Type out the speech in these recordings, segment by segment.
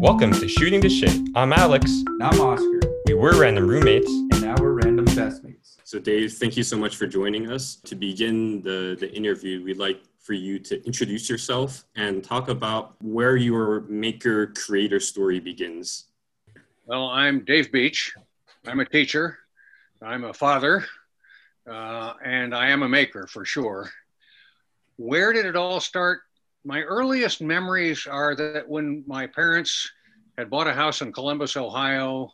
Welcome to Shooting the Shit. I'm Alex. And I'm Oscar. We were random roommates. And now we're random bestmates. So, Dave, thank you so much for joining us. To begin the, the interview, we'd like for you to introduce yourself and talk about where your maker creator story begins. Well, I'm Dave Beach. I'm a teacher. I'm a father. Uh, and I am a maker for sure. Where did it all start? My earliest memories are that when my parents had bought a house in Columbus, Ohio,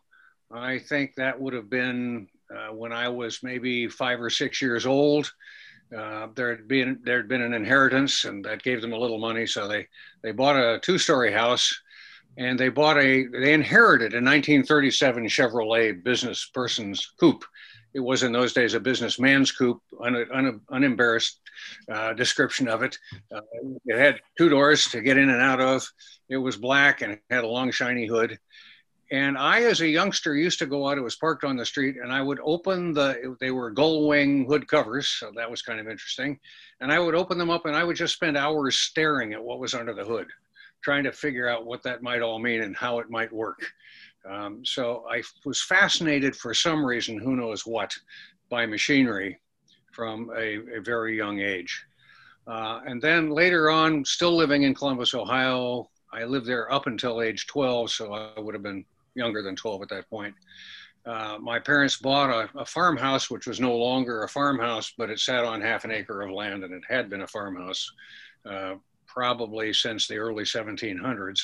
I think that would have been uh, when I was maybe five or six years old. Uh, there had been there had been an inheritance, and that gave them a little money, so they they bought a two-story house, and they bought a they inherited a 1937 Chevrolet business person's coupe. It was in those days a businessman's coupe, un, un, unembarrassed uh, description of it. Uh, it had two doors to get in and out of. It was black and had a long shiny hood. And I, as a youngster, used to go out. It was parked on the street, and I would open the. They were gull wing hood covers, so that was kind of interesting. And I would open them up, and I would just spend hours staring at what was under the hood, trying to figure out what that might all mean and how it might work. Um, so I was fascinated for some reason, who knows what, by machinery from a, a very young age. Uh, and then later on, still living in Columbus, Ohio, I lived there up until age 12, so I would have been younger than 12 at that point. Uh, my parents bought a, a, farmhouse, which was no longer a farmhouse, but it sat on half an acre of land and it had been a farmhouse uh, probably since the early 1700s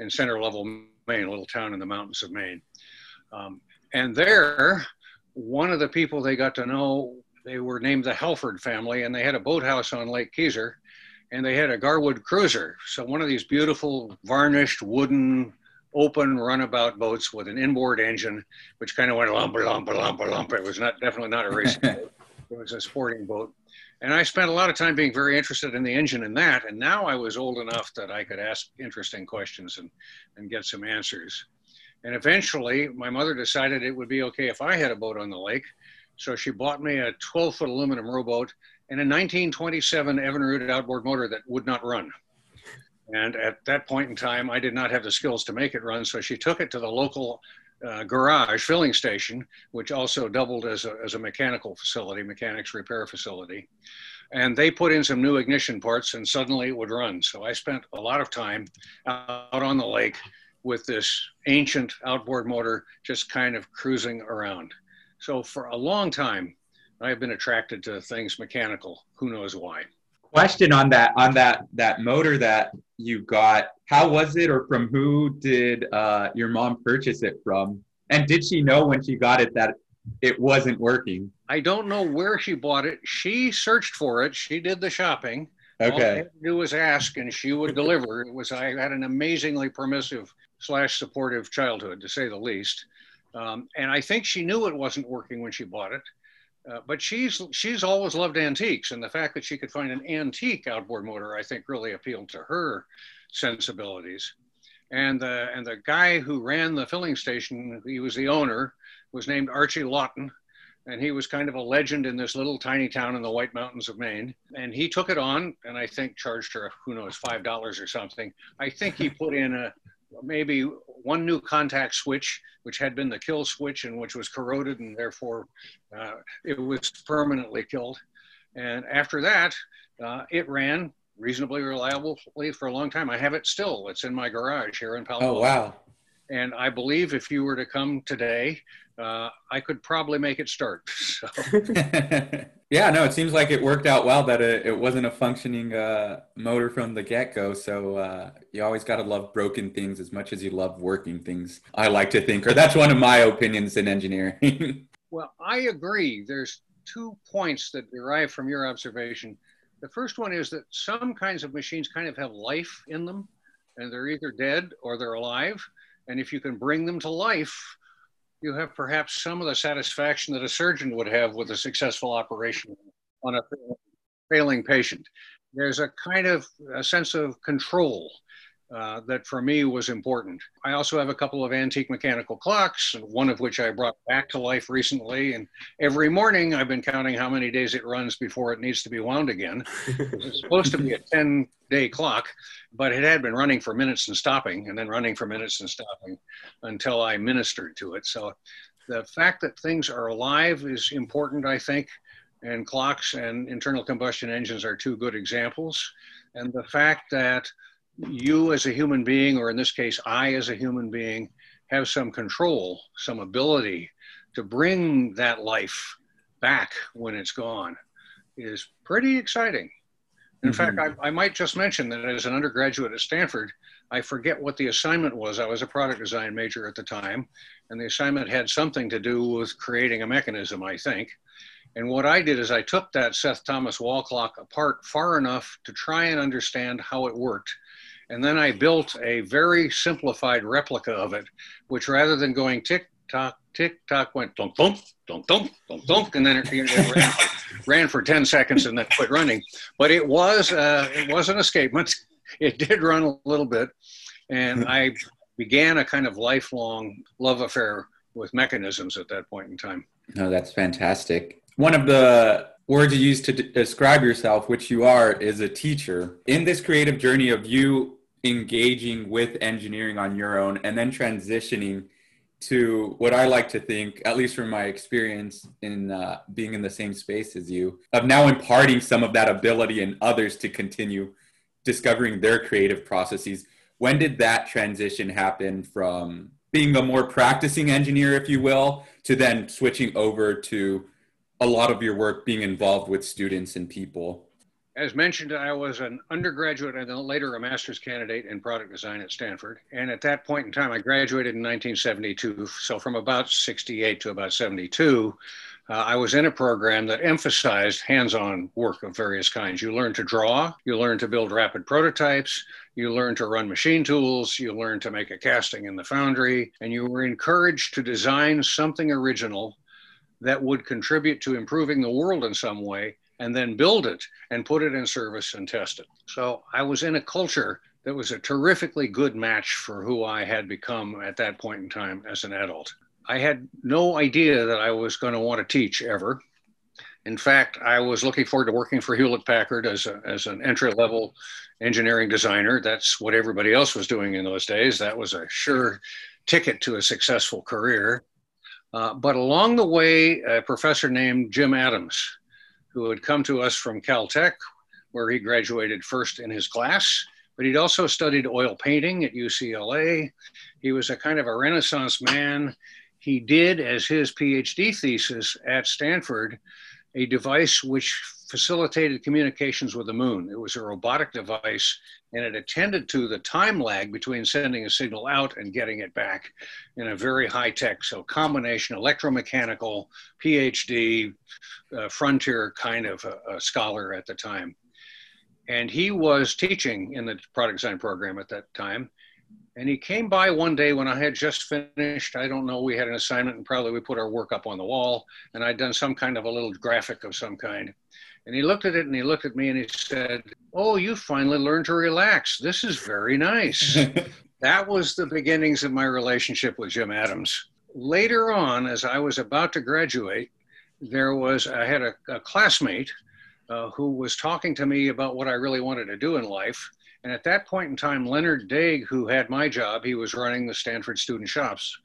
in Center Lovell, Maine, a little town in the mountains of Maine. Um, and there, one of the people they got to know, they were named the Halford family, and they had a boathouse on Lake Kezar, and they had a Garwood cruiser. So one of these beautiful varnished wooden open runabout boats with an inboard engine, which kind of went lump, lump, lump, lump. It was not definitely not a racing boat. It was a sporting boat. And I spent a lot of time being very interested in the engine in that. And now I was old enough that I could ask interesting questions and, and get some answers. And eventually, my mother decided it would be okay if I had a boat on the lake. So she bought me a 12 foot aluminum rowboat and a 1927 Evinrude outboard motor that would not run. And at that point in time, I did not have the skills to make it run. So she took it to the local uh, garage filling station, which also doubled as a, as a mechanical facility, mechanics repair facility. And they put in some new ignition parts and suddenly it would run. So I spent a lot of time out on the lake with this ancient outboard motor just kind of cruising around. So for a long time, I've been attracted to things mechanical. Who knows why? Question on that on that that motor that you got. How was it, or from who did uh, your mom purchase it from? And did she know when she got it that it wasn't working? I don't know where she bought it. She searched for it. She did the shopping. Okay. All I had to do was ask, and she would deliver. It was I had an amazingly permissive slash supportive childhood, to say the least. Um, and I think she knew it wasn't working when she bought it. Uh, but she's she's always loved antiques, and the fact that she could find an antique outboard motor, I think, really appealed to her sensibilities. And the and the guy who ran the filling station, he was the owner, was named Archie Lawton, and he was kind of a legend in this little tiny town in the White Mountains of Maine. And he took it on, and I think charged her who knows five dollars or something. I think he put in a maybe one new contact switch, which had been the kill switch and which was corroded and therefore uh, it was permanently killed. And after that, uh, it ran reasonably reliably for a long time. I have it still. It's in my garage here in Palo Oh, wow. And I believe if you were to come today, uh, I could probably make it start. So. yeah, no, it seems like it worked out well that it, it wasn't a functioning uh, motor from the get go. So uh, you always got to love broken things as much as you love working things. I like to think, or that's one of my opinions in engineering. well, I agree. There's two points that derive from your observation. The first one is that some kinds of machines kind of have life in them, and they're either dead or they're alive. And if you can bring them to life, you have perhaps some of the satisfaction that a surgeon would have with a successful operation on a failing patient. There's a kind of a sense of control uh, that for me was important. I also have a couple of antique mechanical clocks, one of which I brought back to life recently. And every morning I've been counting how many days it runs before it needs to be wound again. it's supposed to be a 10 day clock, but it had been running for minutes and stopping, and then running for minutes and stopping until I ministered to it. So the fact that things are alive is important, I think. And clocks and internal combustion engines are two good examples. And the fact that you as a human being, or in this case, I as a human being, have some control, some ability to bring that life back when it's gone is pretty exciting. In mm-hmm. fact, I, I, might just mention that as an undergraduate at Stanford, I forget what the assignment was. I was a product design major at the time, and the assignment had something to do with creating a mechanism, I think. And what I did is I took that Seth Thomas wall clock apart far enough to try and understand how it worked and then I built a very simplified replica of it, which rather than going tick tock, tick tock, went dunk, dunk, dunk, dunk, dunk, dunk, and then it, it ran, ran, for 10 seconds and then quit running. But it was, uh, it was an escapement. It did run a little bit. And I began a kind of lifelong love affair with mechanisms at that point in time. No, that's fantastic. One of the words you use to d- describe yourself, which you are, is a teacher. In this creative journey of you engaging with engineering on your own and then transitioning to what I like to think, at least from my experience in uh, being in the same space as you, of now imparting some of that ability in others to continue discovering their creative processes. When did that transition happen from being a more practicing engineer, if you will, to then switching over to a lot of your work being involved with students and people? As mentioned, I was an undergraduate and then later a master's candidate in product design at Stanford. And at that point in time, I graduated in 1972. So from about 68 to about 72, uh, I was in a program that emphasized hands on work of various kinds. You learn to draw, you learn to build rapid prototypes, you learn to run machine tools, you learn to make a casting in the foundry, and you were encouraged to design something original that would contribute to improving the world in some way and then build it and put it in service and test it. So I was in a culture that was a terrifically good match for who I had become at that point in time as an adult. I had no idea that I was going to want to teach ever. In fact, I was looking forward to working for Hewlett Packard as, as an entry level engineering designer. That's what everybody else was doing in those days. That was a sure ticket to a successful career. Uh, but along the way, a professor named Jim Adams, who had come to us from Caltech, where he graduated first in his class, but he'd also studied oil painting at UCLA. He was a kind of a Renaissance man. He did, as his PhD thesis at Stanford, a device which facilitated communications with the moon. It was a robotic device and it attended to the time lag between sending a signal out and getting it back in a very high tech, so combination electromechanical, PhD, uh, frontier kind of a, a scholar at the time. And he was teaching in the product design program at that time. And he came by one day when I had just finished. I don't know, we had an assignment and probably we put our work up on the wall. And I'd done some kind of a little graphic of some kind. And he looked at it and he looked at me and he said, Oh, you finally learned to relax. This is very nice. that was the beginnings of my relationship with Jim Adams. Later on, as I was about to graduate, there was, I had a, a classmate uh, who was talking to me about what I really wanted to do in life. And at that point in time, Leonard Daig, who had my job, he was running the Stanford student shops.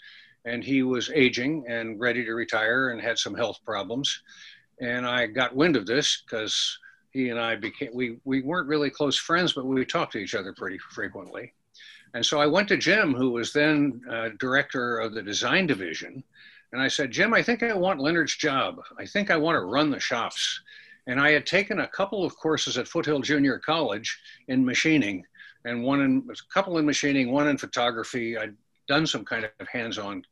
And he was aging and ready to retire and had some health problems and I got wind of this because he and I became we we weren't really close friends, but we talked to each other pretty frequently. And so I went to Jim, who was then uh, director of the design division, and I said, Jim, I think I want Leonard's job. I think I want to run the shops. And I had taken a couple of courses at Foothill Junior College in machining, and one in a couple in machining, one in photography. I'd done some kind of hands-on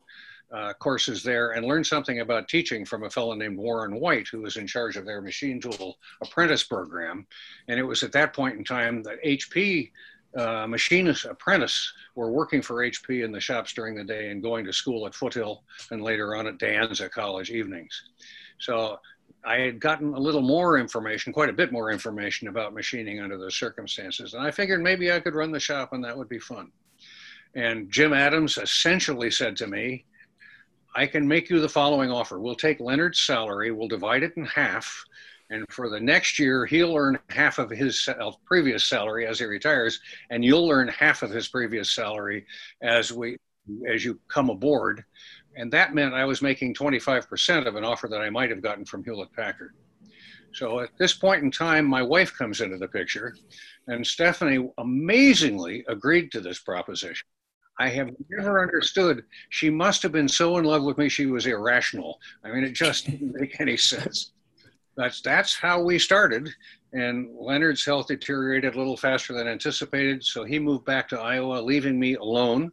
uh, courses there and learned something about teaching from a fellow named Warren White, who was in charge of their machine tool apprentice program. And it was at that point in time that HP uh, machinist apprentice were working for HP in the shops during the day and going to school at Foothill and later on at De Anza College evenings. So I had gotten a little more information, quite a bit more information about machining under the circumstances. And I figured maybe I could run the shop and that would be fun. And Jim Adams essentially said to me, I can make you the following offer. We'll take Leonard's salary, we'll divide it in half, and for the next year, he'll earn half of his previous salary as he retires, and you'll earn half of his previous salary as we as you come aboard. And that meant I was making 25% of an offer that I might have gotten from Hewlett Packard. So at this point in time, my wife comes into the picture, and Stephanie amazingly agreed to this proposition. I have never understood. She must have been so in love with me, she was irrational. I mean, it just didn't make any sense. That's, that's how we started. And Leonard's health deteriorated a little faster than anticipated, so he moved back to Iowa, leaving me alone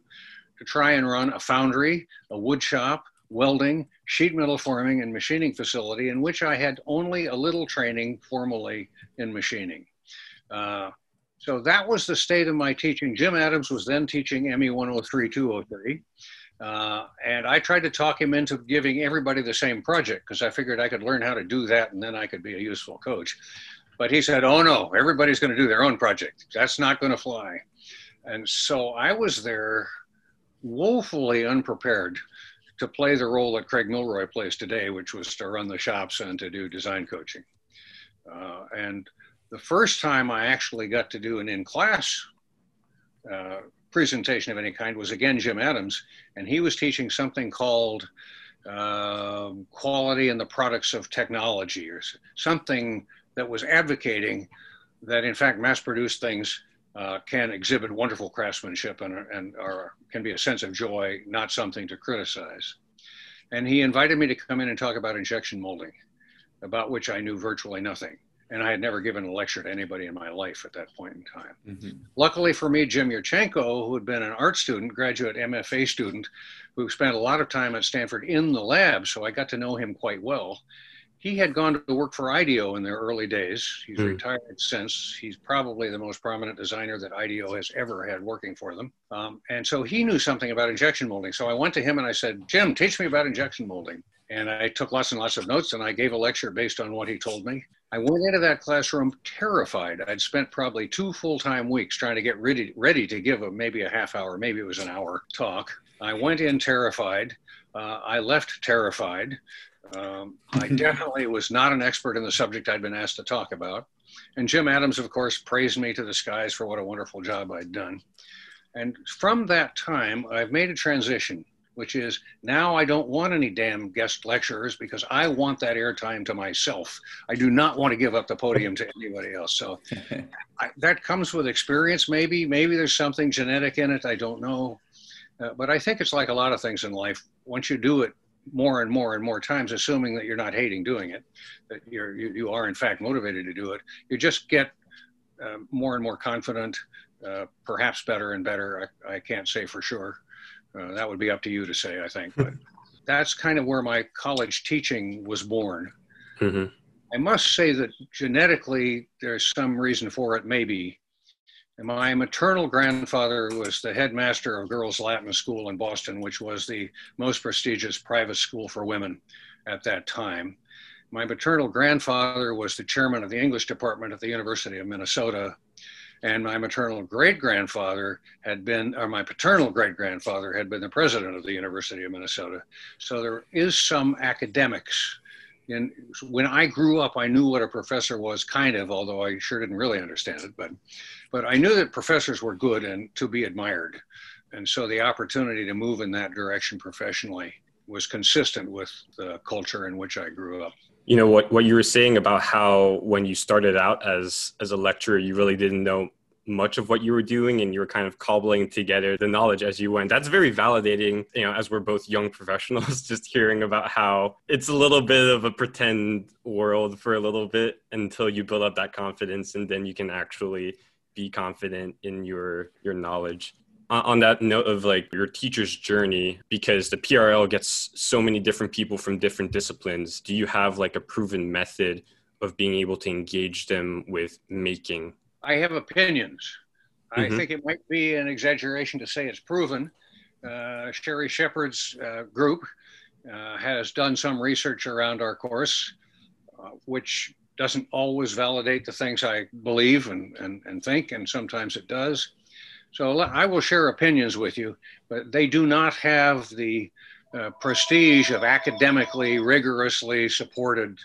to try and run a foundry, a wood shop, welding, sheet metal forming, and machining facility in which I had only a little training formally in machining. Uh, so that was the state of my teaching. Jim Adams was then teaching ME 103 203. Uh, and I tried to talk him into giving everybody the same project because I figured I could learn how to do that and then I could be a useful coach. But he said, oh no, everybody's going to do their own project. That's not going to fly. And so I was there woefully unprepared to play the role that Craig Milroy plays today, which was to run the shops and to do design coaching. Uh, and the first time I actually got to do an in class uh, presentation of any kind was again Jim Adams, and he was teaching something called uh, quality in the products of technology or something that was advocating that in fact mass produced things uh, can exhibit wonderful craftsmanship and, and can be a sense of joy, not something to criticize. And he invited me to come in and talk about injection molding, about which I knew virtually nothing and I had never given a lecture to anybody in my life at that point in time. Mm-hmm. Luckily for me, Jim Yurchenco, who had been an art student, graduate MFA student, who spent a lot of time at Stanford in the lab, so I got to know him quite well. He had gone to work for IDEO in their early days. He's mm. retired since. He's probably the most prominent designer that IDEO has ever had working for them. Um, and so he knew something about injection molding. So I went to him and I said, Jim, teach me about injection molding. And I took lots and lots of notes and I gave a lecture based on what he told me. I went into that classroom terrified. I'd spent probably two full time weeks trying to get ready, ready to give a maybe a half hour, maybe it was an hour talk. I went in terrified. Uh, I left terrified. Um, I definitely was not an expert in the subject I'd been asked to talk about. And Jim Adams, of course, praised me to the skies for what a wonderful job I'd done. And from that time, I've made a transition which is now I don't want any damn guest lecturers because I want that airtime to myself. I do not want to give up the podium to anybody else. So I, that comes with experience, maybe. Maybe there's something genetic in it. I don't know. Uh, but I think it's like a lot of things in life. Once you do it more and more and more times, assuming that you're not hating doing it, that you're, you, you are in fact motivated to do it, you just get uh, more and more confident, uh, perhaps better and better. I, I can't say for sure. Uh, that would be up to you to say, I think. But that's kind of where my college teaching was born. Mm-hmm. I must say that genetically, there's some reason for it, maybe. And my maternal grandfather was the headmaster of Girls Latin School in Boston, which was the most prestigious private school for women at that time. My maternal grandfather was the chairman of the English department at the University of Minnesota and my maternal great grandfather had been, or my paternal great grandfather had been the president of the University of Minnesota. So there is some academics. And when I grew up, I knew what a professor was, kind of, although I sure didn't really understand it. But, but I knew that professors were good and to be admired. And so the opportunity to move in that direction professionally was consistent with the culture in which I grew up you know what what you were saying about how when you started out as as a lecturer you really didn't know much of what you were doing and you were kind of cobbling together the knowledge as you went. That's very validating you know as we're both young professionals just hearing about how it's a little bit of a pretend world for a little bit until you build up that confidence and then you can actually be confident in your your knowledge on that note of like your teacher's journey because the PRL gets so many different people from different disciplines do you have like a proven method of being able to engage them with making I have opinions mm-hmm. I think it might be an exaggeration to say it's proven uh, Sheri Sheppard's uh, group uh, has done some research around our course uh, which doesn't always validate the things I believe and, and, and think, and sometimes it does. So I will share opinions with you, but they do not have the uh, prestige of academically, rigorously supported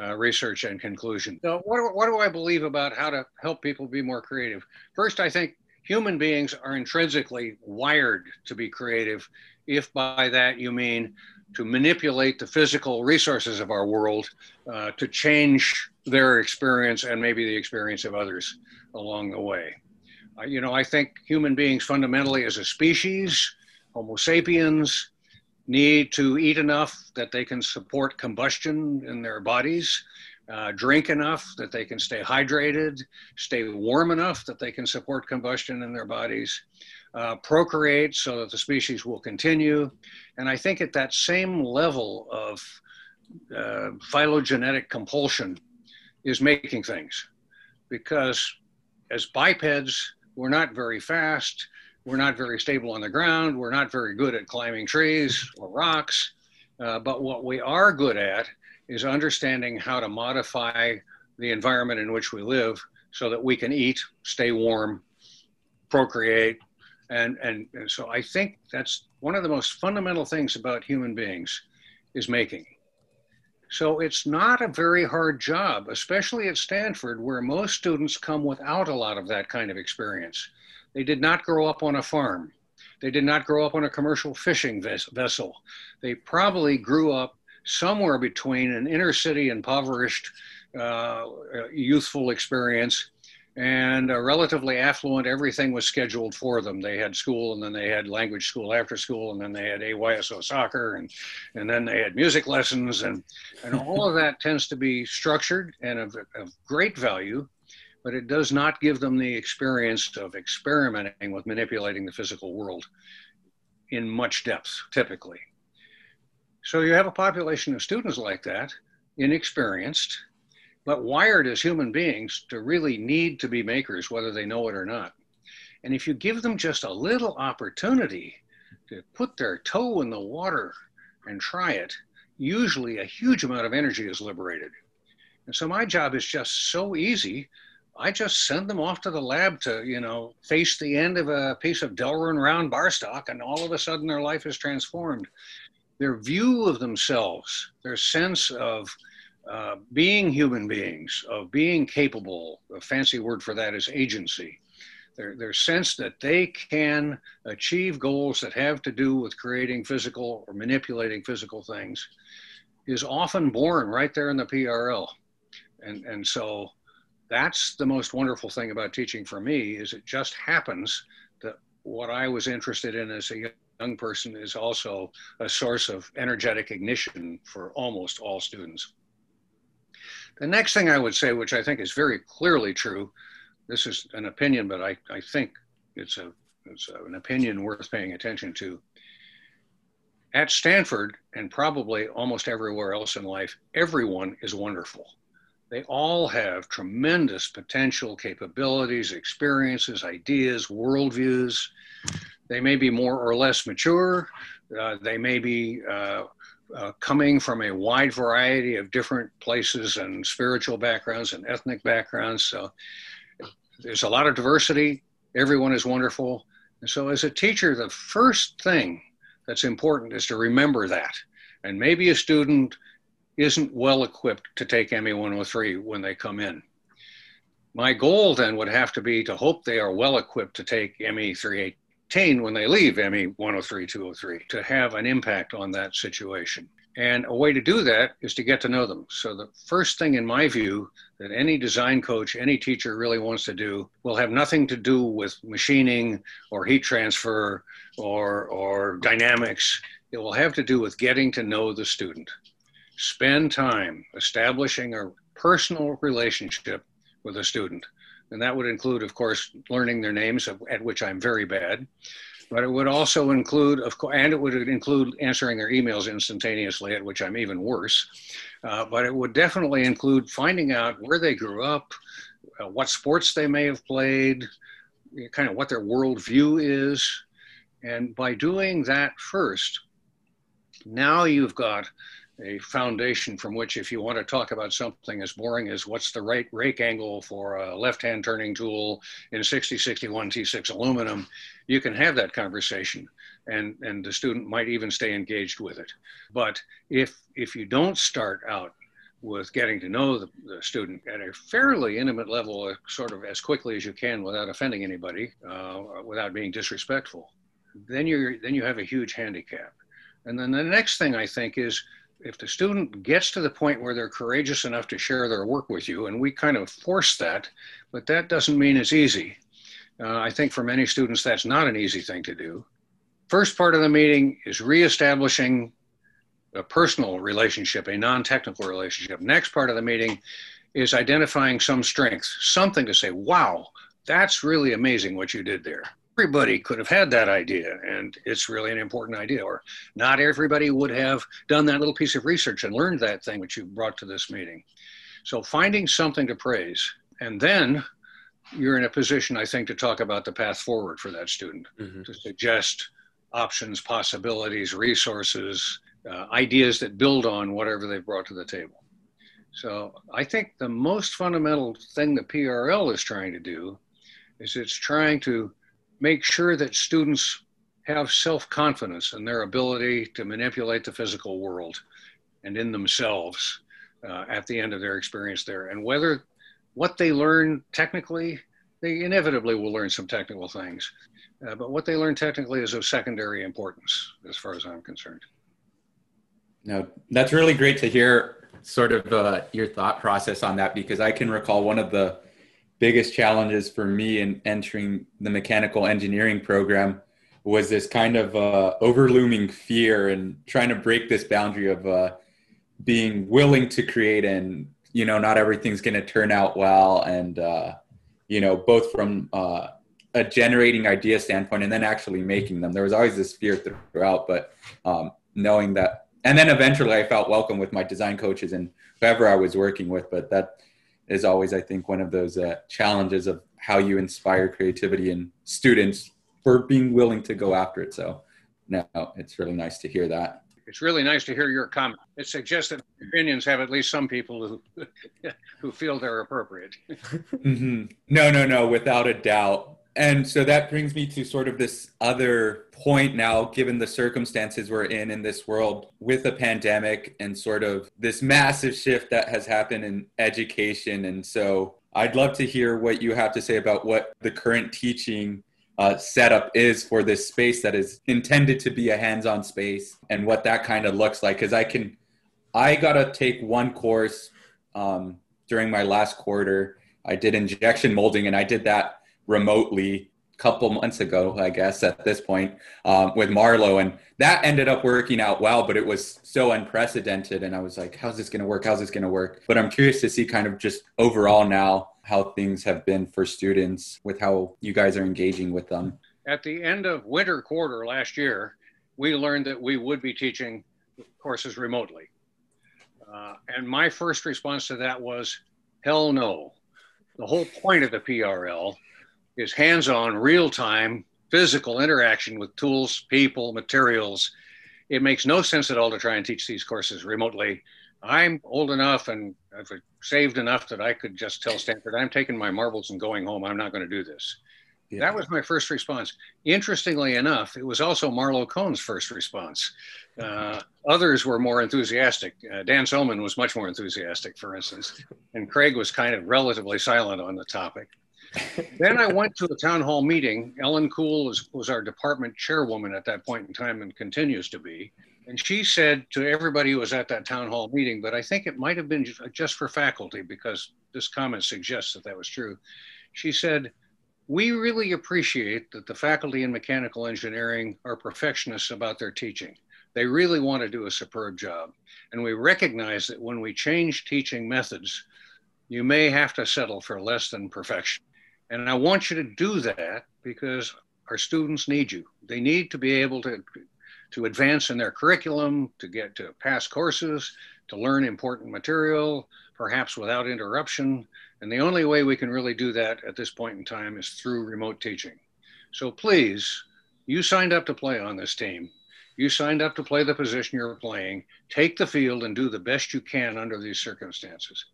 uh, research and conclusion. So, what, what do I believe about how to help people be more creative? First, I think human beings are intrinsically wired to be creative, if by that you mean to manipulate the physical resources of our world uh, to change their experience and maybe the experience of others along the way. Uh, you know, I think human beings fundamentally as a species, Homo sapiens, need to eat enough that they can support combustion in their bodies, uh, drink enough that they can stay hydrated, stay warm enough that they can support combustion in their bodies, uh, procreate so that the species will continue. And I think at that same level of uh, phylogenetic compulsion is making things. Because as bipeds, we're not very fast, we're not very stable on the ground, we're not very good at climbing trees or rocks. Uh, but what we are good at is understanding how to modify the environment in which we live so that we can eat, stay warm, procreate, and, and, and so I think that's one of the most fundamental things about human beings is making. So it's not a very hard job, especially at Stanford, where most students come without a lot of that kind of experience. They did not grow up on a farm. They did not grow up on a commercial fishing vessel. They probably grew up somewhere between an inner city impoverished uh, youthful experience and relatively affluent, everything was scheduled for them. They had school and then they had language school after school and then they had AYSO soccer and, and then they had music lessons and, and all of that tends to be structured and of, of great value, but it does not give them the experience of experimenting with manipulating the physical world in much depth, typically. So you have a population of students like that, inexperienced, but wired as human beings to really need to be makers, whether they know it or not. And if you give them just a little opportunity to put their toe in the water and try it, usually a huge amount of energy is liberated. And so my job is just so easy. I just send them off to the lab to, you know, face the end of a piece of Delrin round bar stock, and all of a sudden their life is transformed. Their view of themselves, their sense of uh, being human beings, of being capable, a fancy word for that is agency. Their, their sense that they can achieve goals that have to do with creating physical or manipulating physical things is often born right there in the PRL. And, and so that's the most wonderful thing about teaching for me is it just happens that what I was interested in as a young person is also a source of energetic ignition for almost all students. The next thing I would say, which I think is very clearly true, this is an opinion, but I, I think it's, a, it's an opinion worth paying attention to. At Stanford, and probably almost everywhere else in life, everyone is wonderful. They all have tremendous potential, capabilities, experiences, ideas, worldviews. They may be more or less mature. Uh, they may be uh, uh, coming from a wide variety of different places and spiritual backgrounds and ethnic backgrounds. So there's a lot of diversity. Everyone is wonderful. And so, as a teacher, the first thing that's important is to remember that. And maybe a student isn't well equipped to take ME 103 when they come in. My goal then would have to be to hope they are well equipped to take ME 318 obtain when they leave ME 103, 203 to have an impact on that situation. And a way to do that is to get to know them. So, the first thing, in my view, that any design coach, any teacher really wants to do will have nothing to do with machining or heat transfer or, or dynamics. It will have to do with getting to know the student. Spend time establishing a personal relationship with a student. And that would include, of course, learning their names, at which I'm very bad. But it would also include, of course, and it would include answering their emails instantaneously, at which I'm even worse. Uh, but it would definitely include finding out where they grew up, uh, what sports they may have played, kind of what their worldview is. And by doing that first, now you've got a foundation from which, if you want to talk about something as boring as what's the right rake angle for a left hand turning tool in 6061 T6 aluminum, you can have that conversation and, and the student might even stay engaged with it. But if, if you don't start out with getting to know the, the, student at a fairly intimate level, uh, sort of as quickly as you can without offending anybody, uh, without being disrespectful, then you're then you have a huge handicap. And then the next thing I think is if the student gets to the point where they're courageous enough to share their work with you, and we kind of force that, but that doesn't mean it's easy. Uh, I think for many students that's not an easy thing to do. First part of the meeting is reestablishing a personal relationship, a non technical relationship. Next part of the meeting is identifying some strengths, something to say, wow, that's really amazing what you did there. Everybody could have had that idea, and it's really an important idea. Or not everybody would have done that little piece of research and learned that thing which you brought to this meeting. So, finding something to praise, and then you're in a position, I think, to talk about the path forward for that student, mm-hmm. to suggest options, possibilities, resources, uh, ideas that build on whatever they've brought to the table. So I think the most fundamental thing the PRL is trying to do is it's trying to make sure that students have self-confidence in their ability to manipulate the physical world and in themselves uh, at the end of their experience there. And whether what they learn technically, they inevitably will learn some technical things. Uh, but what they learn technically is of secondary importance, as far as I'm concerned. No, that's really great to hear sort of uh, your thought process on that because I can recall one of the biggest challenges for me in entering the mechanical engineering program was this kind of uh, overlooming fear and trying to break this boundary of uh, being willing to create and you know not everything's going to turn out well and uh, you know both from uh, a generating idea standpoint and then actually making them. There was always this fear throughout, but um, knowing that, and then eventually I felt welcome with my design coaches and whoever I was working with. But that is always, I think, one of those uh, challenges of how you inspire creativity in students for being willing to go after it. So, no, it's really nice to hear that. It's really nice to hear your comment. It suggests that opinions have at least some people who who feel they're appropriate. mm-hmm. No, no, no, without a doubt and so that brings me to sort of this other point now, given the circumstances we're in in this world with a pandemic and sort of this massive shift that has happened in education. And so I'd love to hear what you have to say about what the current teaching uh, setup is for this space that is intended to be a hands-on space and what that kind of looks like. Because I can, I got to take one course um, during my last quarter. I did injection molding, and I did that remotely a couple months ago, I guess, at this point, um, with Marlo. And that ended up working out well, but it was so unprecedented. And I was like, how's this going to work? How's this going to work? But I'm curious to see kind of just overall now how things have been for students with how you guys are engaging with them. At the end of winter quarter last year, we learned that we would be teaching courses remotely. Uh, and my first response to that was, hell no. The whole point of the PRL is hands-on, real-time, physical interaction with tools, people, materials. It makes no sense at all to try and teach these courses remotely. I'm old enough and I've saved enough that I could just tell Stanford, I'm taking my marbles and going home. I'm not going to do this. Yeah. That was my first response. Interestingly enough, it was also Marlo Kohn's first response. Uh, others were more enthusiastic. Uh, Dan Selman was much more enthusiastic, for instance, and Craig was kind of relatively silent on the topic then I went to a town hall meeting. Ellen Kuhl was, was our department chairwoman at that point in time and continues to be. And she said to everybody who was at that town hall meeting, but I think it might have been just for faculty because this comment suggests that that was true. She said, We really appreciate that the faculty in mechanical engineering are perfectionists about their teaching. They really want to do a superb job. And we recognize that when we change teaching methods, you may have to settle for less than perfection. And I want you to do that because our students need you. They need to be able to, to advance in their curriculum, to get to pass courses, to learn important material, perhaps without interruption. And the only way we can really do that at this point in time is through remote teaching. So please, you signed up to play on this team. You signed up to play the position you're playing. Take the field and do the best you can under these circumstances.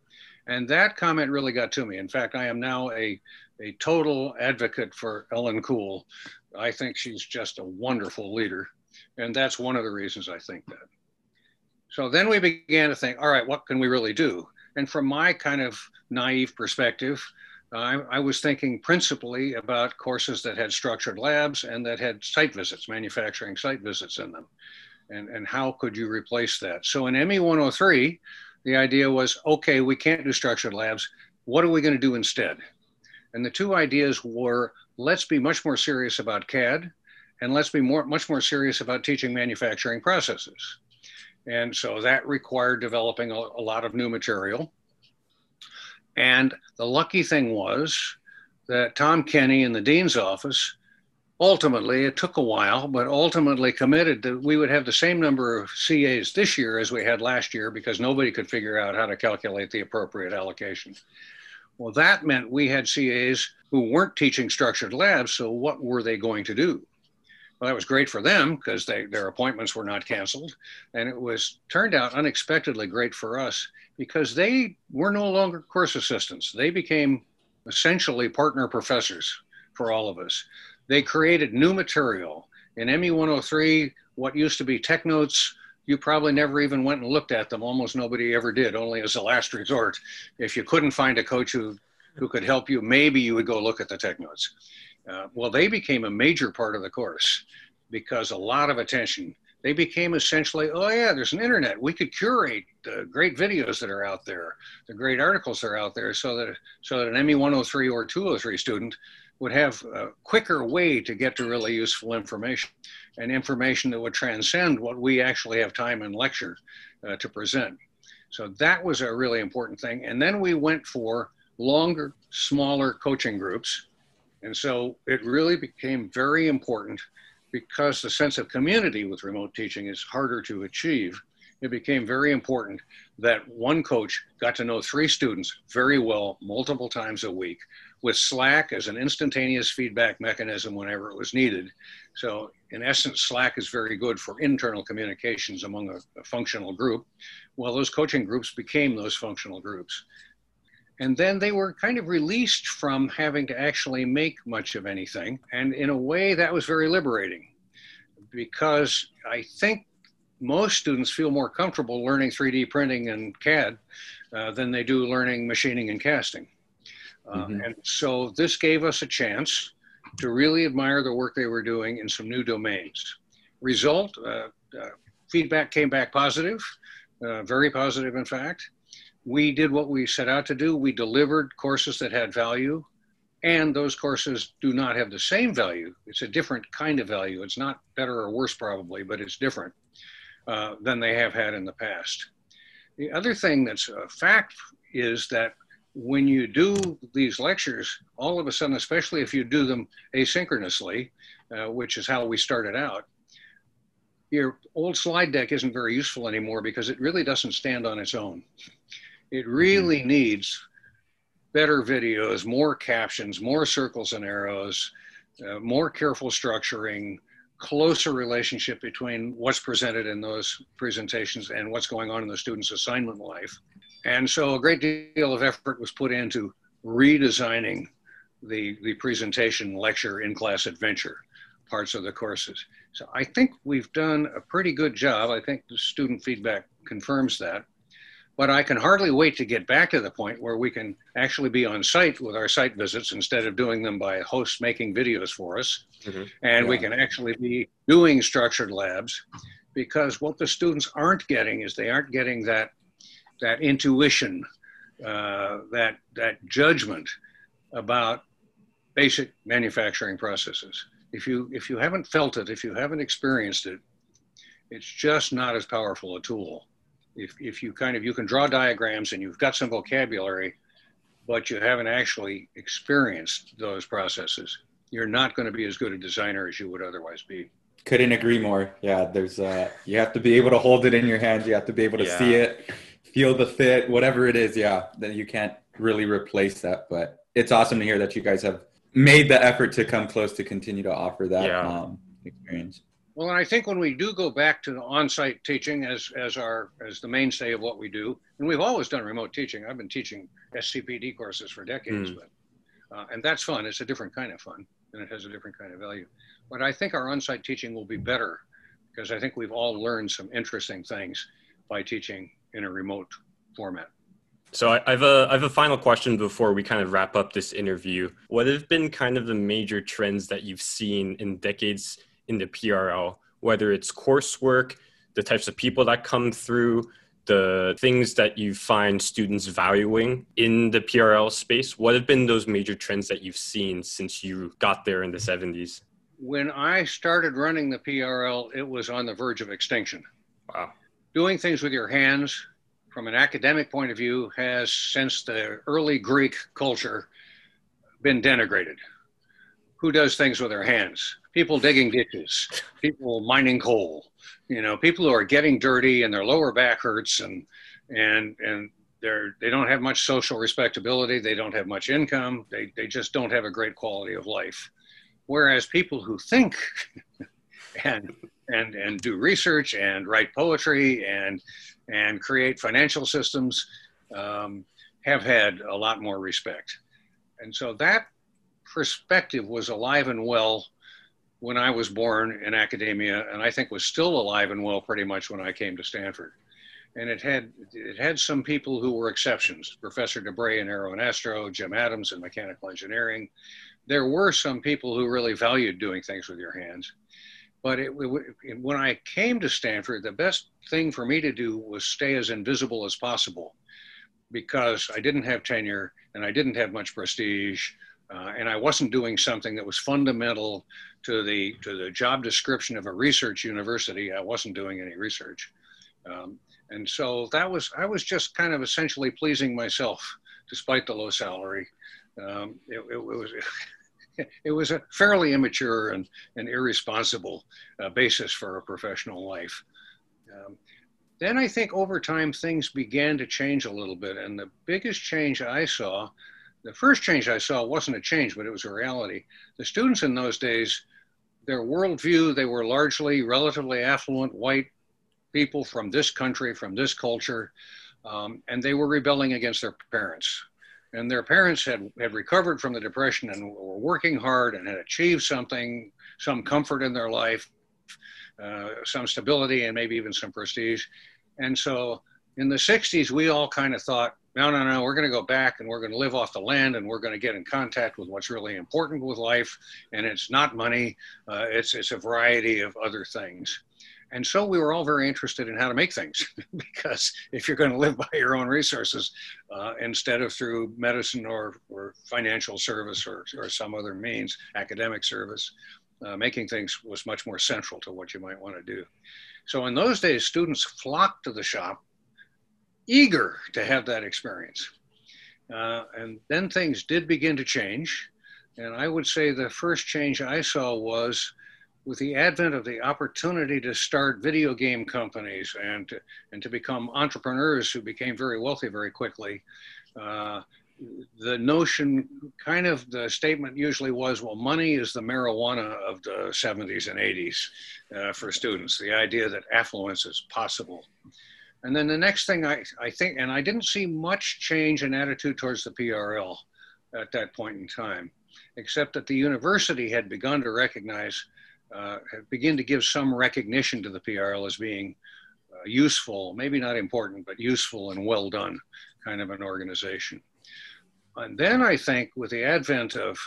And that comment really got to me. In fact, I am now a, a total advocate for Ellen Kuhl. I think she's just a wonderful leader. And that's one of the reasons I think that. So then we began to think, all right, what can we really do? And from my kind of naive perspective, I, I, was thinking principally about courses that had structured labs and that had site visits, manufacturing site visits in them. And, and how could you replace that? So in ME 103, the idea was okay, we can't do structured labs. What are we going to do instead? And the two ideas were let's be much more serious about CAD and let's be more, much more serious about teaching manufacturing processes. And so that required developing a, a lot of new material. And the lucky thing was that Tom Kenny in the dean's office ultimately, it took a while, but ultimately committed that we would have the same number of CAs this year as we had last year because nobody could figure out how to calculate the appropriate allocation. Well, that meant we had CAs who weren't teaching structured labs. So, what were they going to do? Well, that was great for them because their appointments were not canceled. And it was turned out unexpectedly great for us because they were no longer course assistants. They became essentially partner professors for all of us. They created new material. In ME 103, what used to be tech notes, you probably never even went and looked at them. Almost nobody ever did, only as a last resort. If you couldn't find a coach who, who could help you, maybe you would go look at the tech notes. Uh, well, they became a major part of the course because a lot of attention. They became essentially, oh yeah, there's an internet. We could curate the great videos that are out there, the great articles that are out there, so that so that an ME 103 or 203 student would have a quicker way to get to really useful information and information that would transcend what we actually have time in lecture uh, to present. So that was a really important thing. And then we went for longer, smaller coaching groups and so it really became very important because the sense of community with remote teaching is harder to achieve. It became very important that one coach got to know three students very well multiple times a week with Slack as an instantaneous feedback mechanism whenever it was needed. So, in essence, Slack is very good for internal communications among a, a functional group. Well, those coaching groups became those functional groups. And then they were kind of released from having to actually make much of anything. And in a way, that was very liberating because I think most students feel more comfortable learning 3D printing and CAD uh, than they do learning machining and casting. Uh, mm-hmm. And so this gave us a chance to really admire the work they were doing in some new domains. Result, uh, uh feedback came back positive, uh, very positive, in fact we did what we set out to do. We delivered courses that had value, and those courses do not have the same value. It's a different kind of value. It's not better or worse, probably, but it's different uh, than they have had in the past. The other thing that's a fact is that when you do these lectures, all of a sudden, especially if you do them asynchronously, uh, which is how we started out, your old slide deck isn't very useful anymore because it really doesn't stand on its own. It really mm-hmm. needs better videos, more captions, more circles and arrows, uh, more careful structuring, closer relationship between what's presented in those presentations and what's going on in the student's assignment life. And so a great deal of effort was put into redesigning the, the presentation lecture in class adventure parts of the courses. So I think we've done a pretty good job. I think the student feedback confirms that. But I can hardly wait to get back to the point where we can actually be on site with our site visits instead of doing them by hosts making videos for us. Mm-hmm. And yeah. we can actually be doing structured labs because what the students aren't getting is they aren't getting that, that intuition, uh, that, that judgment about basic manufacturing processes. If you, if you haven't felt it, if you haven't experienced it, it's just not as powerful a tool. If, if you kind of you can draw diagrams and you've got some vocabulary but you haven't actually experienced those processes you're not going to be as good a designer as you would otherwise be. Couldn't agree more. Yeah there's uh you have to be able to hold it in your hands you have to be able to yeah. see it feel the fit whatever it is yeah then you can't really replace that but it's awesome to hear that you guys have made the effort to come close to continue to offer that yeah. um, experience Well, and I think when we do go back to the on-site teaching as as our as the mainstay of what we do, and we've always done remote teaching. I've been teaching SCPD courses for decades, mm. but uh, and that's fun. It's a different kind of fun, and it has a different kind of value. But I think our on-site teaching will be better because I think we've all learned some interesting things by teaching in a remote format. So I, have a I have a final question before we kind of wrap up this interview. What have been kind of the major trends that you've seen in decades in the PRL, whether it's coursework, the types of people that come through, the things that you find students valuing in the PRL space? What have been those major trends that you've seen since you got there in the 70s? When I started running the PRL, it was on the verge of extinction. Wow. Doing things with your hands, from an academic point of view, has since the early Greek culture been denigrated. Who does things with their hands? People digging ditches, people mining coal, you know, people who are getting dirty and their lower back hurts and and and they're they don't have much social respectability, they don't have much income, they they just don't have a great quality of life. Whereas people who think and and and do research and write poetry and and create financial systems um, have had a lot more respect. And so that perspective was alive and well when I was born in academia, and I think was still alive and well pretty much when I came to Stanford. And it had it had some people who were exceptions: Professor DeBra in Aero and Astro, Jim Adams in mechanical engineering. There were some people who really valued doing things with your hands. But it, it, when I came to Stanford, the best thing for me to do was stay as invisible as possible because I didn't have tenure and I didn't have much prestige. Uh, and I wasn't doing something that was fundamental to the to the job description of a research university. I wasn't doing any research, um, and so that was I was just kind of essentially pleasing myself, despite the low salary. Um, it, it, it, was it was a fairly immature and, and irresponsible uh, basis for a professional life. Um, then I think over time things began to change a little bit. And the biggest change I saw, the first change I saw wasn't a change, but it was a reality. The students in those days, their worldview, they were largely relatively affluent white people from this country, from this culture, um, and they were rebelling against their parents and their parents had, had recovered from the depression and were working hard and had achieved something, some comfort in their life, uh, some stability, and maybe even some prestige. And so in the 60s, we all kind of thought, no, no, no, we're going to go back and we're going to live off the land and we're going to get in contact with what's really important with life. And it's not money, uh, it's, it's a variety of other things. And so we were all very interested in how to make things because if you're going to live by your own resources uh, instead of through medicine or, or financial service or, or some other means, academic service, uh, making things was much more central to what you might want to do. So in those days, students flocked to the shop eager to have that experience. Uh, and then things did begin to change. And I would say the first change I saw was with the advent of the opportunity to start video game companies and to, and to become entrepreneurs who became very wealthy very quickly, uh, the notion, kind of the statement usually was, well, money is the marijuana of the 70s and 80s uh, for students, the idea that affluence is possible. And then the next thing I, I think, and I didn't see much change in attitude towards the PRL at that point in time, except that the university had begun to recognize uh, begin to give some recognition to the PRL as being uh, useful, maybe not important, but useful and well done kind of an organization. And then I think with the advent of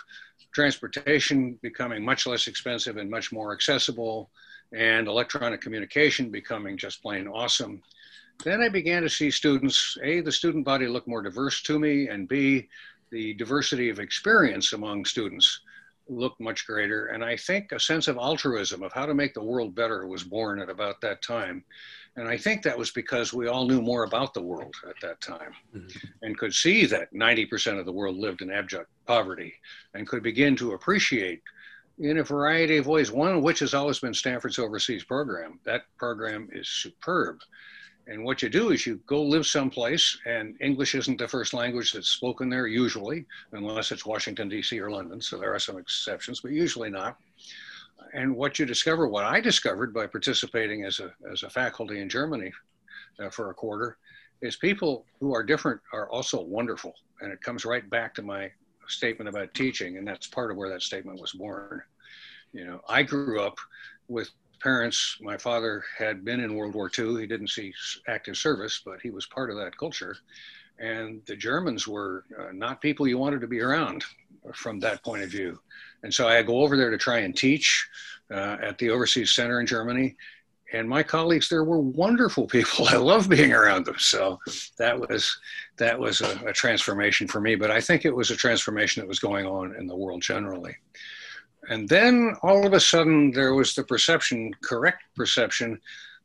transportation becoming much less expensive and much more accessible, and electronic communication becoming just plain awesome, then I began to see students, A, the student body look more diverse to me, and B, the diversity of experience among students looked much greater. And I think a sense of altruism, of how to make the world better, was born at about that time. And I think that was because we all knew more about the world at that time mm-hmm. and could see that 90% of the world lived in abject poverty and could begin to appreciate in a variety of ways, one of which has always been Stanford's overseas program. That program is superb. And what you do is you go live someplace, and English isn't the first language that's spoken there usually, unless it's Washington, D.C. or London. So there are some exceptions, but usually not. and what you discover, what I discovered by participating as a, as a faculty in Germany uh, for a quarter, is people who are different are also wonderful. And it comes right back to my statement about teaching, and that's part of where that statement was born. You know, I grew up with parents. My father had been in World War II. He didn't see active service, but he was part of that culture. And the Germans were uh, not people you wanted to be around from that point of view. And so I go over there to try and teach uh, at the Overseas Center in Germany. And my colleagues there were wonderful people. I love being around them. So that was that was a, a transformation for me. But I think it was a transformation that was going on in the world generally. And then all of a sudden, there was the perception, correct perception,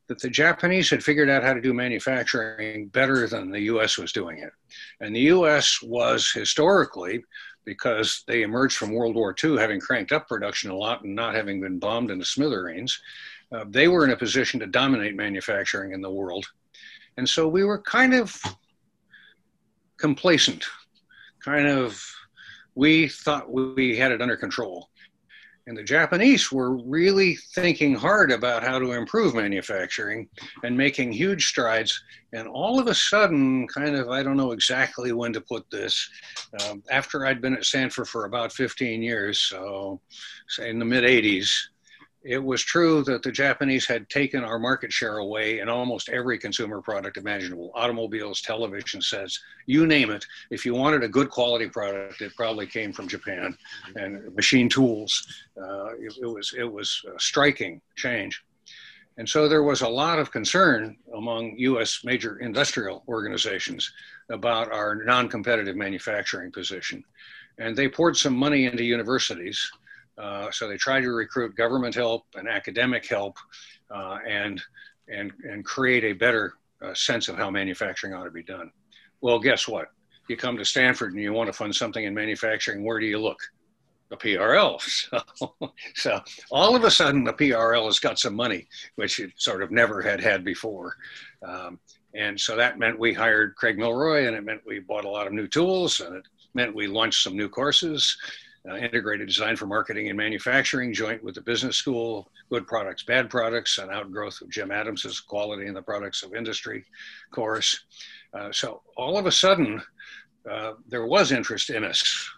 that the Japanese had figured out how to do manufacturing better than the US was doing it. And the US was historically, because they emerged from World War II having cranked up production a lot and not having been bombed into smithereens, uh, they were in a position to dominate manufacturing in the world. And so we were kind of complacent, kind of, we thought we had it under control. And the Japanese were really thinking hard about how to improve manufacturing and making huge strides. And all of a sudden, kind of, I don't know exactly when to put this, um, after I'd been at Stanford for about 15 years, so say in the mid 80s, it was true that the Japanese had taken our market share away in almost every consumer product imaginable automobiles, television sets, you name it. If you wanted a good quality product, it probably came from Japan. And machine tools, uh, it, it, was, it was a striking change. And so there was a lot of concern among US major industrial organizations about our non competitive manufacturing position. And they poured some money into universities uh, so they try to recruit government help and academic help uh, and, and, and create a better uh, sense of how manufacturing ought to be done. Well, guess what? You come to Stanford and you want to fund something in manufacturing, where do you look? The PRL. So, so all of a sudden, the PRL has got some money, which it sort of never had had before. Um, and so that meant we hired Craig Milroy, and it meant we bought a lot of new tools, and it meant we launched some new courses uh, integrated design for marketing and manufacturing, joint with the business school, good products, bad products, an outgrowth of Jim Adams's quality in the products of industry course. Uh, so all of a sudden, uh, there was interest in us.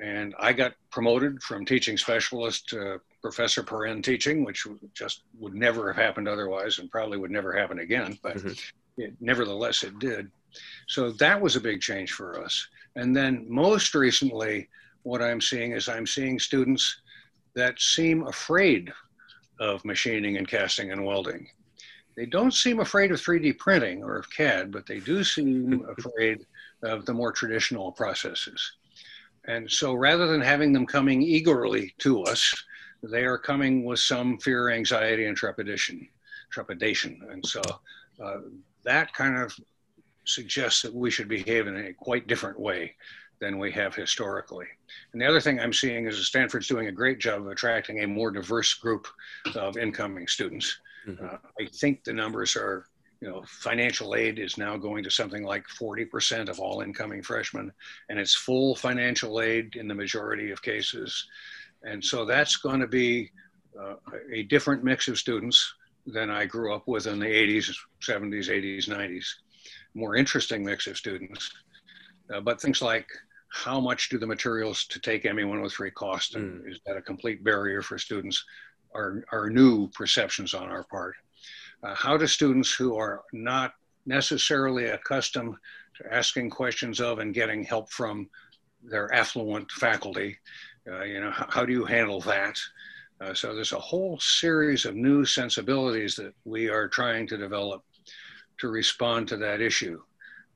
And I got promoted from teaching specialist to professor per end teaching, which just would never have happened otherwise and probably would never happen again. But mm-hmm. it, nevertheless, it did. So that was a big change for us. And then most recently, what I'm seeing is I'm seeing students that seem afraid of machining and casting and welding. They don't seem afraid of 3D printing or of CAD, but they do seem afraid of the more traditional processes. And so rather than having them coming eagerly to us, they are coming with some fear, anxiety, and trepidation. Trepidation. And so uh, that kind of suggests that we should behave in a quite different way than we have historically. And the other thing I'm seeing is that Stanford's doing a great job of attracting a more diverse group of incoming students. Mm-hmm. Uh, I think the numbers are, you know, financial aid is now going to something like 40% of all incoming freshmen, and it's full financial aid in the majority of cases. And so that's going to be uh, a different mix of students than I grew up with in the 80s, 70s, 80s, 90s. More interesting mix of students. Uh, but things like how much do the materials to take ME103 cost? And mm. is that a complete barrier for students? Are, are new perceptions on our part. Uh, how do students who are not necessarily accustomed to asking questions of and getting help from their affluent faculty, uh, you know, how, how, do you handle that? Uh, so there's a whole series of new sensibilities that we are trying to develop to respond to that issue.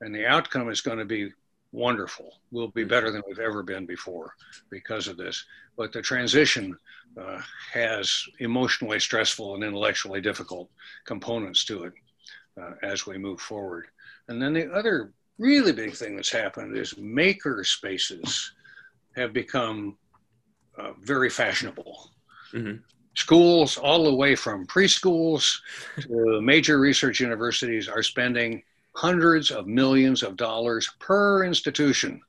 And the outcome is going to be wonderful. We'll be better than we've ever been before because of this. But the transition uh, has emotionally stressful and intellectually difficult components to it uh, as we move forward. And then the other really big thing that's happened is maker spaces have become uh, very fashionable. Mm-hmm. Schools, all the way from preschools to major research universities, are spending hundreds of millions of dollars per institution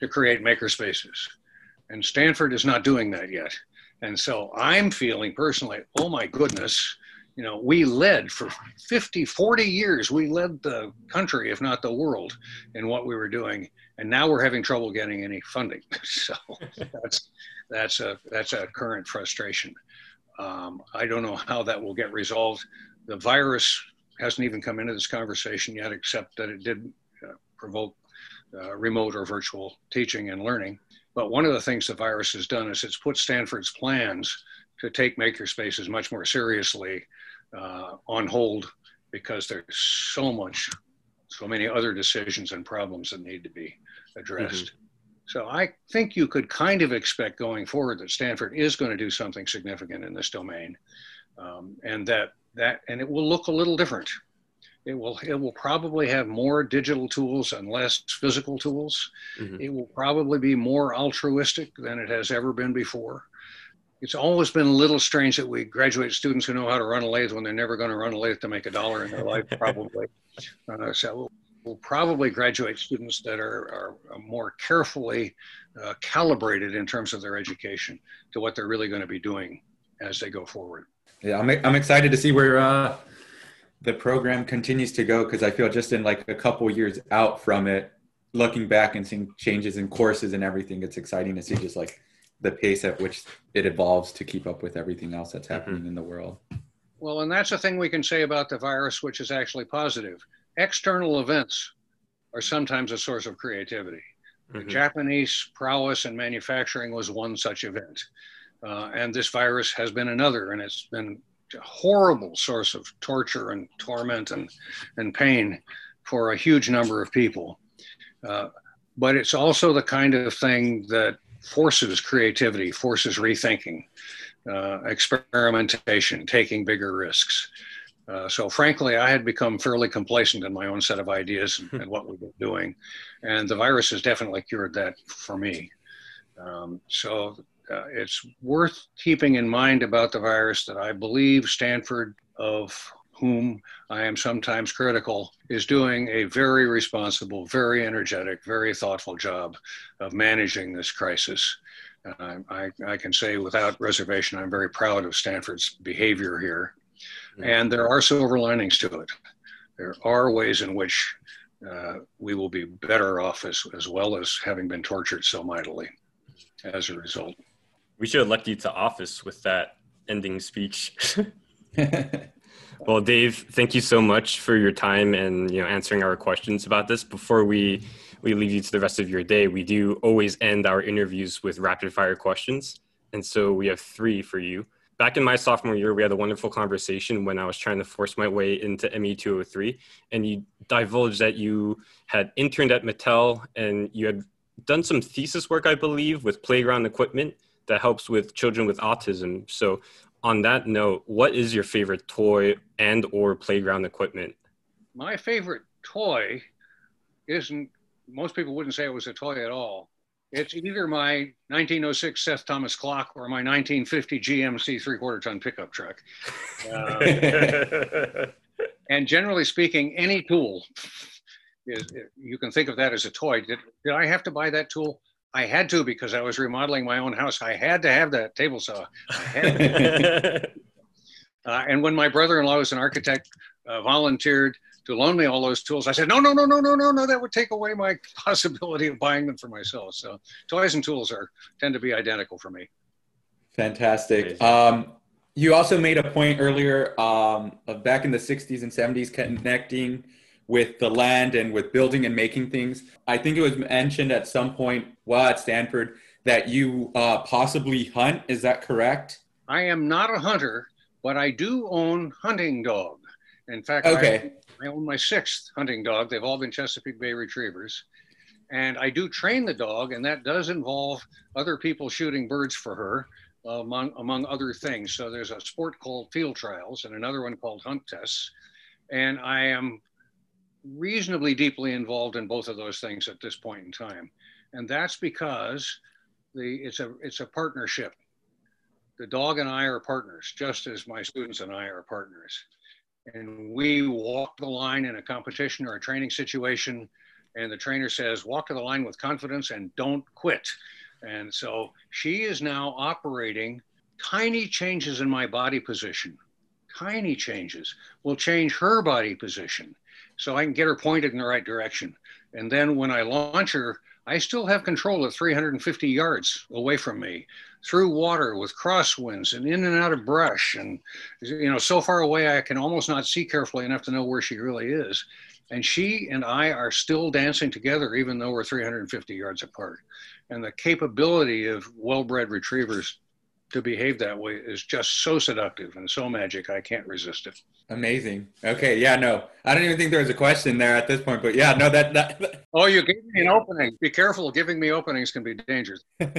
to create makerspaces. And Stanford is not doing that yet. And so I'm feeling personally, oh my goodness, you know, we led for 50, 40 years, we led the country, if not the world, in what we were doing. And now we're having trouble getting any funding. so that's, that's, a, that's a current frustration. Um, I don't know how that will get resolved. The virus hasn't even come into this conversation yet, except that it did uh, provoke uh, remote or virtual teaching and learning. But one of the things the virus has done is it's put Stanford's plans to take makerspaces much more seriously uh, on hold because there's so much, so many other decisions and problems that need to be addressed. Mm-hmm. So I think you could kind of expect going forward that Stanford is going to do something significant in this domain, um, and that that and it will look a little different. It will it will probably have more digital tools and less physical tools. Mm-hmm. It will probably be more altruistic than it has ever been before it's always been a little strange that we graduate students who know how to run a lathe when they're never going to run a lathe to make a dollar in their life, probably. Uh, so we'll, we'll, probably graduate students that are, are more carefully uh, calibrated in terms of their education to what they're really going to be doing as they go forward. Yeah, I'm, I'm excited to see where uh, the program continues to go because I feel just in like a couple years out from it, looking back and seeing changes in courses and everything, it's exciting to see just like the pace at which it evolves to keep up with everything else that's mm-hmm. happening mm-hmm. in the world. Well, and that's the thing we can say about the virus, which is actually positive. External events are sometimes a source of creativity. Mm-hmm. The Japanese prowess in manufacturing was one such event. Uh, and this virus has been another, and it's been a horrible source of torture and torment and, and pain for a huge number of people. Uh, but it's also the kind of thing that forces creativity, forces rethinking, uh, experimentation, taking bigger risks. Uh, so frankly, I had become fairly complacent in my own set of ideas and, and what we were doing, and the virus has definitely cured that for me. Um, so uh, it's worth keeping in mind about the virus that I believe Stanford, of whom I am sometimes critical, is doing a very responsible, very energetic, very thoughtful job of managing this crisis. Uh, I, I, can say without reservation, I'm very proud of Stanford's behavior here. And there are silver linings to it. There are ways in which uh, we will be better off as, as well as having been tortured so mightily as a result. We should elect you to office with that ending speech. Well, Dave, thank you so much for your time and you know answering our questions about this. Before we we leave you to the rest of your day, we do always end our interviews with rapid fire questions, and so we have three for you. Back in my sophomore year, we had a wonderful conversation when I was trying to force my way into ME 203, and you divulged that you had interned at Mattel and you had done some thesis work, I believe, with playground equipment that helps with children with autism. So on that note, what is your favorite toy and or playground equipment? My favorite toy isn't most people wouldn't say it was a toy at all. It's either my 1906 Seth Thomas clock or my 1950 GMC three quarter ton pickup truck. Uh, and generally speaking, any tool is, you can think of that as a toy. Did, did I have to buy that tool? I had to because I was remodeling my own house. I had to have that table saw. uh, and when my brother-in-law was an architect, uh, volunteered to loan me all those tools, I said, no, no, no, no, no, no, no. That would take away my possibility of buying them for myself. So toys and tools are tend to be identical for me. Fantastic. Um, you also made a point earlier um, of back in the 60s and 70s connecting with the land and with building and making things. I think it was mentioned at some point while at Stanford that you uh, possibly hunt. Is that correct? I am not a hunter, but I do own hunting dog. In fact, okay. I, I own my sixth hunting dog. They've all been Chesapeake Bay Retrievers. And I do train the dog, and that does involve other people shooting birds for her, uh, among, among other things. So there's a sport called field trials and another one called hunt tests. And I am reasonably deeply involved in both of those things at this point in time. And that's because the, it's, a, it's a partnership. The dog and I are partners, just as my students and I are partners. And we walk the line in a competition or a training situation, and the trainer says, walk to the line with confidence and don't quit. And so she is now operating tiny changes in my body position, tiny changes, will change her body position. So I can get her pointed in the right direction. And then when I launch her, I still have control at 350 yards away from me through water with crosswinds and in and out of brush. And, you know, so far away, I can almost not see carefully enough to know where she really is. And she and I are still dancing together, even though we're 350 yards apart. And the capability of well bred retrievers to behave that way is just so seductive and so magic. I can't resist it. Amazing. Okay. Yeah. No, I don't even think there was a question there at this point, but yeah, no, that. that... Oh, you gave me an opening. Be careful. Giving me openings can be dangerous. and,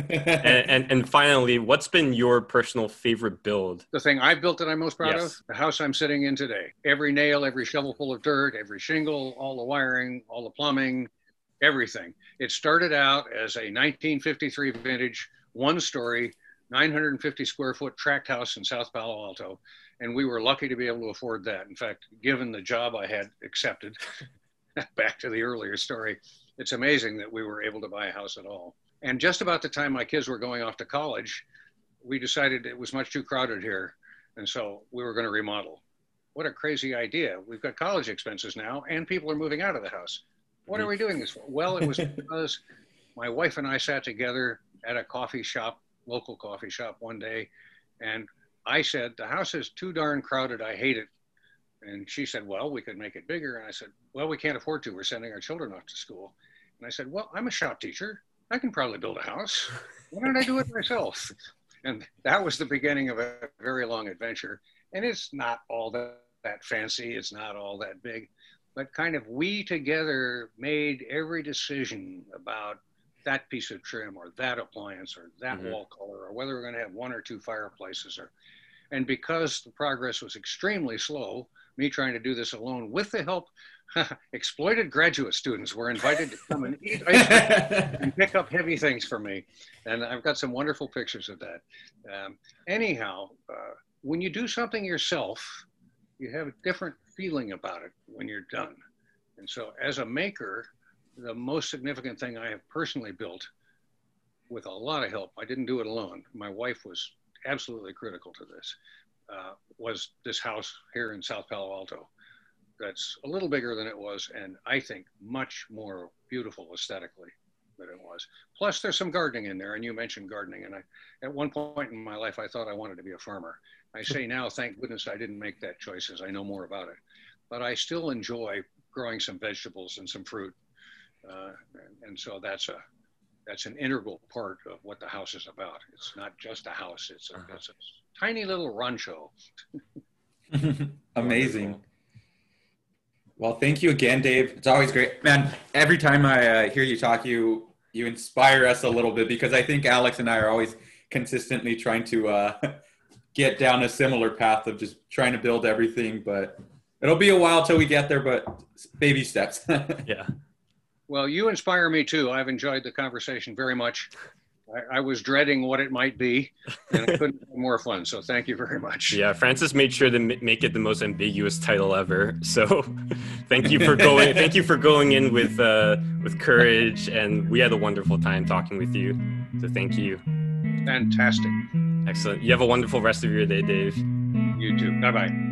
and, and finally, what's been your personal favorite build? The thing I built that I'm most proud yes. of, the house I'm sitting in today. Every nail, every shovelful of dirt, every shingle, all the wiring, all the plumbing, everything. It started out as a 1953 vintage, one story 950 square foot tract house in South Palo Alto. And we were lucky to be able to afford that. In fact, given the job I had accepted, back to the earlier story, it's amazing that we were able to buy a house at all. And just about the time my kids were going off to college, we decided it was much too crowded here. And so we were going to remodel. What a crazy idea. We've got college expenses now, and people are moving out of the house. What are we doing this for? Well, it was because my wife and I sat together at a coffee shop local coffee shop one day, and I said, The house is too darn crowded. I hate it. And she said, Well, we could make it bigger. And I said, Well, we can't afford to. We're sending our children off to school. And I said, Well, I'm a shop teacher. I can probably build a house. Why don't I do it myself? And that was the beginning of a very long adventure. And it's not all that, that fancy, it's not all that big, but kind of we together made every decision about that piece of trim or that appliance or that mm-hmm. wall color or whether we're going to have one or two fireplaces or and because the progress was extremely slow me trying to do this alone with the help exploited graduate students were invited to come and eat and pick up heavy things for me. And i've got some wonderful pictures of that. Um, anyhow uh, when you do something yourself you have a different feeling about it when you're done. And so as a maker the most significant thing I have personally built with a lot of help, I didn't do it alone. My wife was absolutely critical to this, uh, was this house here in South Palo Alto. That's a little bigger than it was, and I think much more beautiful aesthetically than it was. Plus, there's some gardening in there, and you mentioned gardening. And I, at one point in my life, I thought I wanted to be a farmer. I say now, thank goodness I didn't make that choice, as I know more about it. But I still enjoy growing some vegetables and some fruit uh, and so that's a that's an integral part of what the house is about. It's not just a house; it's a, uh-huh. it's a tiny little rancho. Amazing. Well, thank you again, Dave. It's always great, man. Every time I uh, hear you talk, you you inspire us a little bit because I think Alex and I are always consistently trying to uh, get down a similar path of just trying to build everything. But it'll be a while till we get there, but baby steps. yeah. Well, you inspire me too. I've enjoyed the conversation very much. I, I was dreading what it might be, and it couldn't be more fun. So thank you very much. Yeah, Francis made sure to make it the most ambiguous title ever. So thank you for going. thank you for going in with uh, with courage, and we had a wonderful time talking with you. So thank you. Fantastic. Excellent. You have a wonderful rest of your day, Dave. You too. Bye bye.